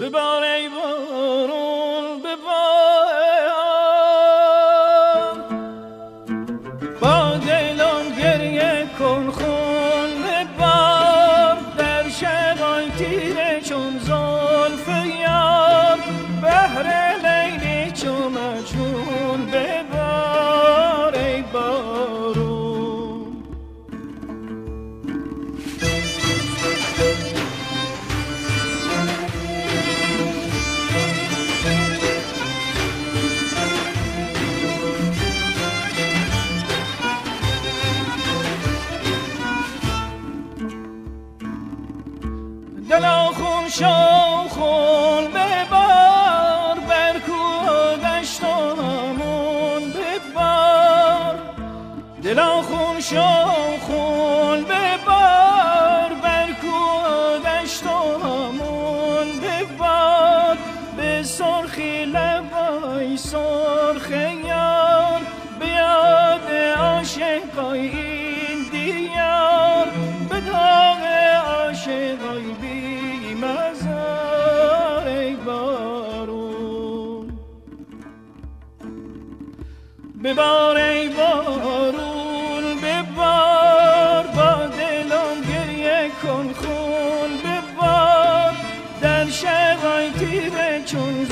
ببار ای بارون دلا خون شو خون ببار بر کوه دشتامون ببار دلا خون شو خون ببار بر کوه دشتامون ببار به سرخی لبای سرخ یار بیاد عاشقای ببار ای بارون ببار با دلم گریه کن خون ببار در شبای تیره چون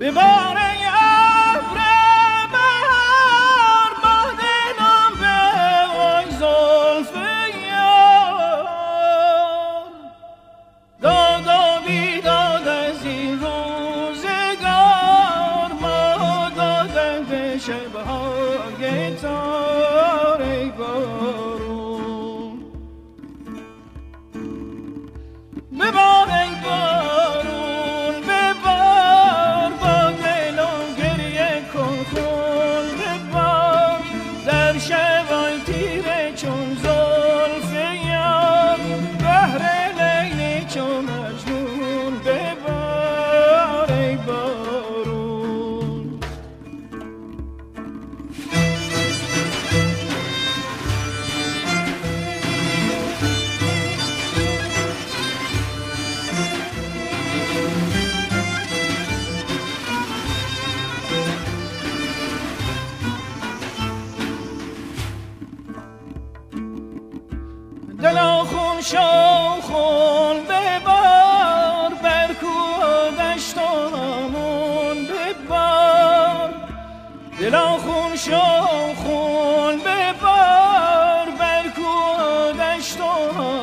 ببار ای ابر بهار با دلم به وای زلف یار. داد بیداد از این روزگار ما به شبهای دلا خون شو خون ببار بر کوه دشتامون ببار دلا خون شو خون ببار بر کوه دشتامون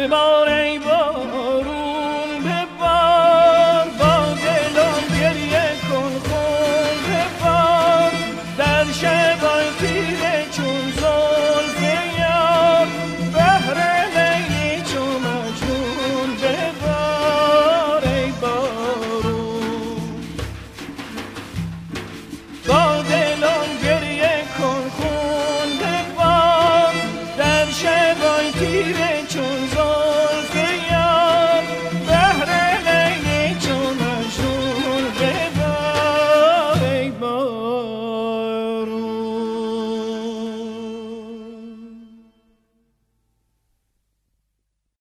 ببار ای بارون ببار با دلم گریه کن خون ببار در شبای تیره چون زلف یار بهر لیلی چون مجنون ببار ای بارون. با دلم گریه کن خون ببار در شبای تیره چون